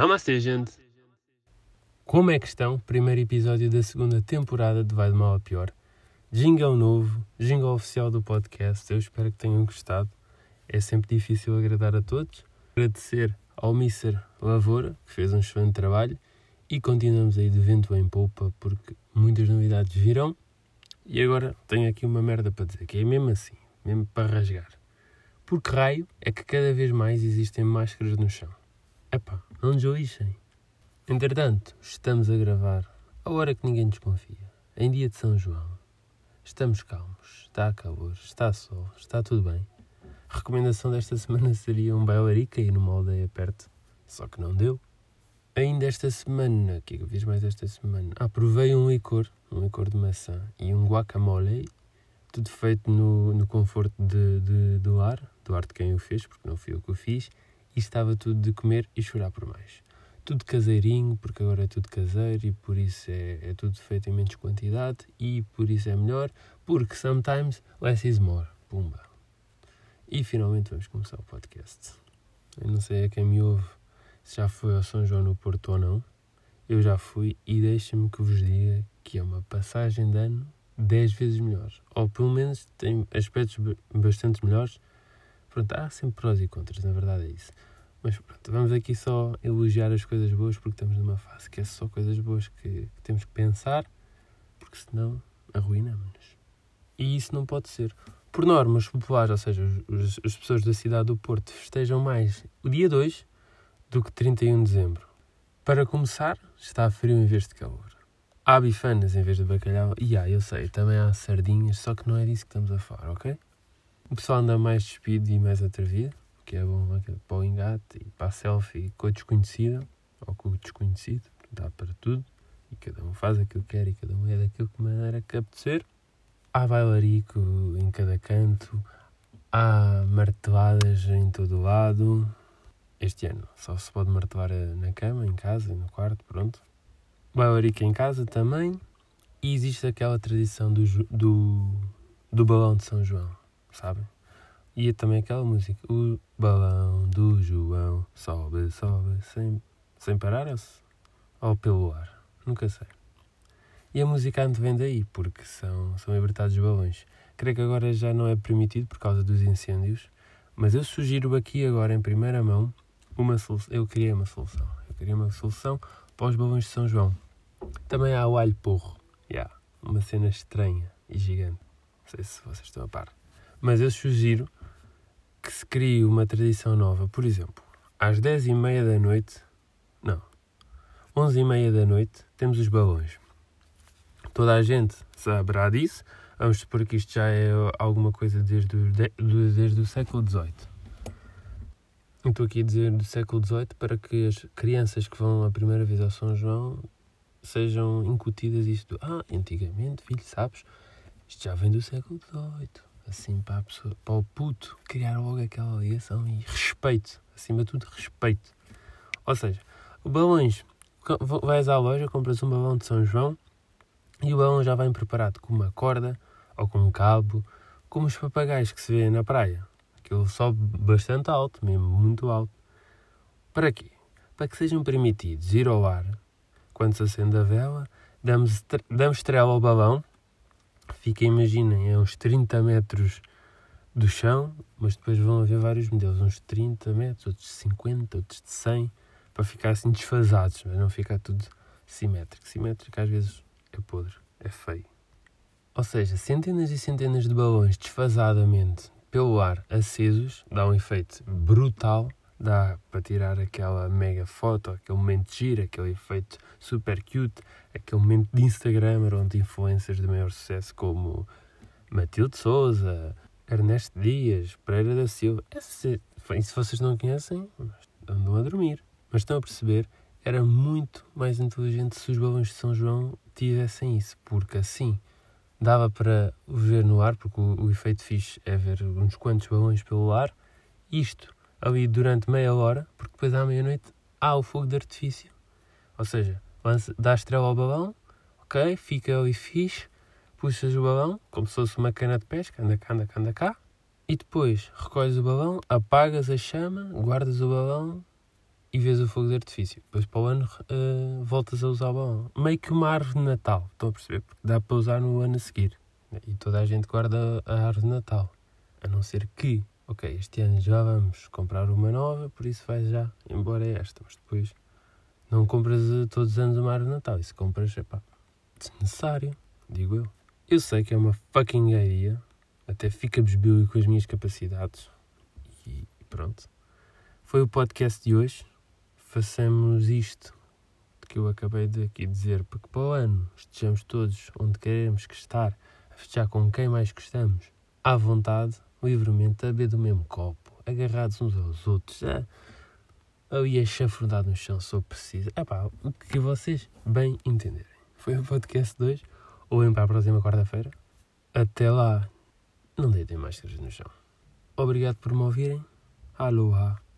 Namastê, gente! Como é que estão? Primeiro episódio da segunda temporada de Vai de Mal a Pior. Jingle novo, jingle oficial do podcast. Eu espero que tenham gostado. É sempre difícil agradar a todos. Agradecer ao Mr. Lavoura, que fez um excelente trabalho. E continuamos aí de vento em polpa, porque muitas novidades virão. E agora tenho aqui uma merda para dizer, que é mesmo assim, mesmo para rasgar. Por que raio é que cada vez mais existem máscaras no chão? Epá, não deslixem. Entretanto, estamos a gravar a hora que ninguém desconfia, em dia de São João. Estamos calmos, está a calor, está sol, está tudo bem. A recomendação desta semana seria um bailarica e numa aldeia perto, só que não deu. Ainda esta semana, o que é que eu fiz mais esta semana? Ah, provei um licor, um licor de maçã e um guacamole, tudo feito no, no conforto de, de, do ar, do ar de quem o fez, porque não fui eu que o fiz, e estava tudo de comer e chorar por mais. Tudo caseirinho, porque agora é tudo caseiro e por isso é, é tudo feito em menos quantidade e por isso é melhor, porque sometimes less is more. Pumba. E finalmente vamos começar o podcast. Eu não sei a quem me ouve se já foi ao São João no Porto ou não. Eu já fui e deixa-me que vos diga que é uma passagem de ano 10 vezes melhor. Ou pelo menos tem aspectos bastante melhores. Pronto, há sempre prós e contras, na verdade é isso. Mas pronto, vamos aqui só elogiar as coisas boas porque estamos numa fase que é só coisas boas que, que temos que pensar, porque senão arruinamos-nos. E isso não pode ser. Por normas populares, ou seja, os, as pessoas da cidade do Porto festejam mais o dia 2 do que 31 de dezembro. Para começar, está frio em vez de calor. Há bifanas em vez de bacalhau. E há, eu sei, também há sardinhas, só que não é disso que estamos a falar, ok? O pessoal anda mais despido e mais atrevido, que é bom para o engate e para a selfie com a desconhecida ou com o desconhecido, dá para tudo. E cada um faz aquilo que quer e cada um é daquilo que maneira que apetecer. Há bailarico em cada canto, há marteladas em todo o lado, este ano. Só se pode martelar na cama, em casa, no quarto, pronto. Bailarica em casa também. E existe aquela tradição do, do, do balão de São João, sabem? E é também aquela música. O balão do João sobe, sobe, sem, sem parar ou pelo ar. Nunca sei. E a música ande vem daí, porque são, são libertados os balões. Creio que agora já não é permitido por causa dos incêndios, mas eu sugiro aqui agora em primeira mão uma solução. Eu queria uma solução. Eu queria uma solução para os balões de São João. Também há o alho porro. Yeah, uma cena estranha e gigante. Não sei se vocês estão a par. Mas eu sugiro que se crie uma tradição nova. Por exemplo, às 10 e meia da noite, não, 11 e meia da noite, temos os balões. Toda a gente saberá disso. Vamos supor que isto já é alguma coisa desde o, desde o século XVIII. Estou aqui a dizer do século XVIII para que as crianças que vão a primeira vez ao São João sejam incutidas isto. Ah, antigamente, filho, sabes, isto já vem do século XVIII. Assim, para, pessoa, para o puto criar logo aquela ligação e respeito. Acima de tudo, respeito. Ou seja, balões, vais à loja, compras um balão de São João e o balão já vem preparado com uma corda ou com um cabo, como os papagaios que se vê na praia. Aquilo sobe bastante alto, mesmo muito alto. Para quê? Para que sejam permitidos ir ao ar quando se acende a vela, damos, damos estrela ao balão, fica, imaginem, a uns 30 metros do chão, mas depois vão haver vários modelos, uns 30 metros, outros de 50, outros de 100, para ficar assim desfasados, mas não ficar tudo simétrico. Simétrico às vezes é podre, é feio. Ou seja, centenas e centenas de balões desfasadamente pelo ar acesos dá um efeito brutal, dá para tirar aquela mega foto, aquele momento giro, aquele efeito super cute, aquele momento de Instagram onde influencers de maior sucesso como Matilde Souza, Ernesto Dias, Pereira da Silva, esse, se vocês não conhecem, andam a dormir. Mas estão a perceber, era muito mais inteligente se os balões de São João tivessem isso, porque assim dava para ver no ar, porque o, o, efeito fixe é ver uns quantos balões pelo ar. Isto ali durante meia hora, porque depois à meia-noite há o fogo de artifício. Ou seja, dá estrela ao balão, ok, fica ali fixe, puxas o balão, como se fosse uma cana de pesca, anda cá, anda cá, anda cá, e depois recolhes o balão, apagas a chama, guardas o balão e vês o fogo de artifício. Depois para o ano uh, voltas a usar o balão. Meio que uma árvore de Natal, estão a perceber? Porque dá para usar no ano a seguir. E toda a gente guarda a árvore de Natal. A não ser que, ok, este ano já vamos comprar uma nova, por isso vai já embora é esta. Mas depois não compras todos os anos uma árvore de Natal. E se compras, é pá, desnecessário, digo eu. Eu sei que é uma fucking ideia. Até fica besbílio com as minhas capacidades. E pronto. Foi o podcast de hoje façamos isto que eu acabei de aqui dizer, porque para o ano estejamos todos onde queremos que estar, a festejar com quem mais gostamos, à vontade, livremente, a beber do mesmo copo, agarrados uns aos outros, a, ali a chafurdar no chão se eu preciso. É pá, o que vocês bem entenderem. Foi o podcast 2, ou em para a próxima quarta-feira. Até lá, não deitem mais no chão. Obrigado por me ouvirem. Aloha.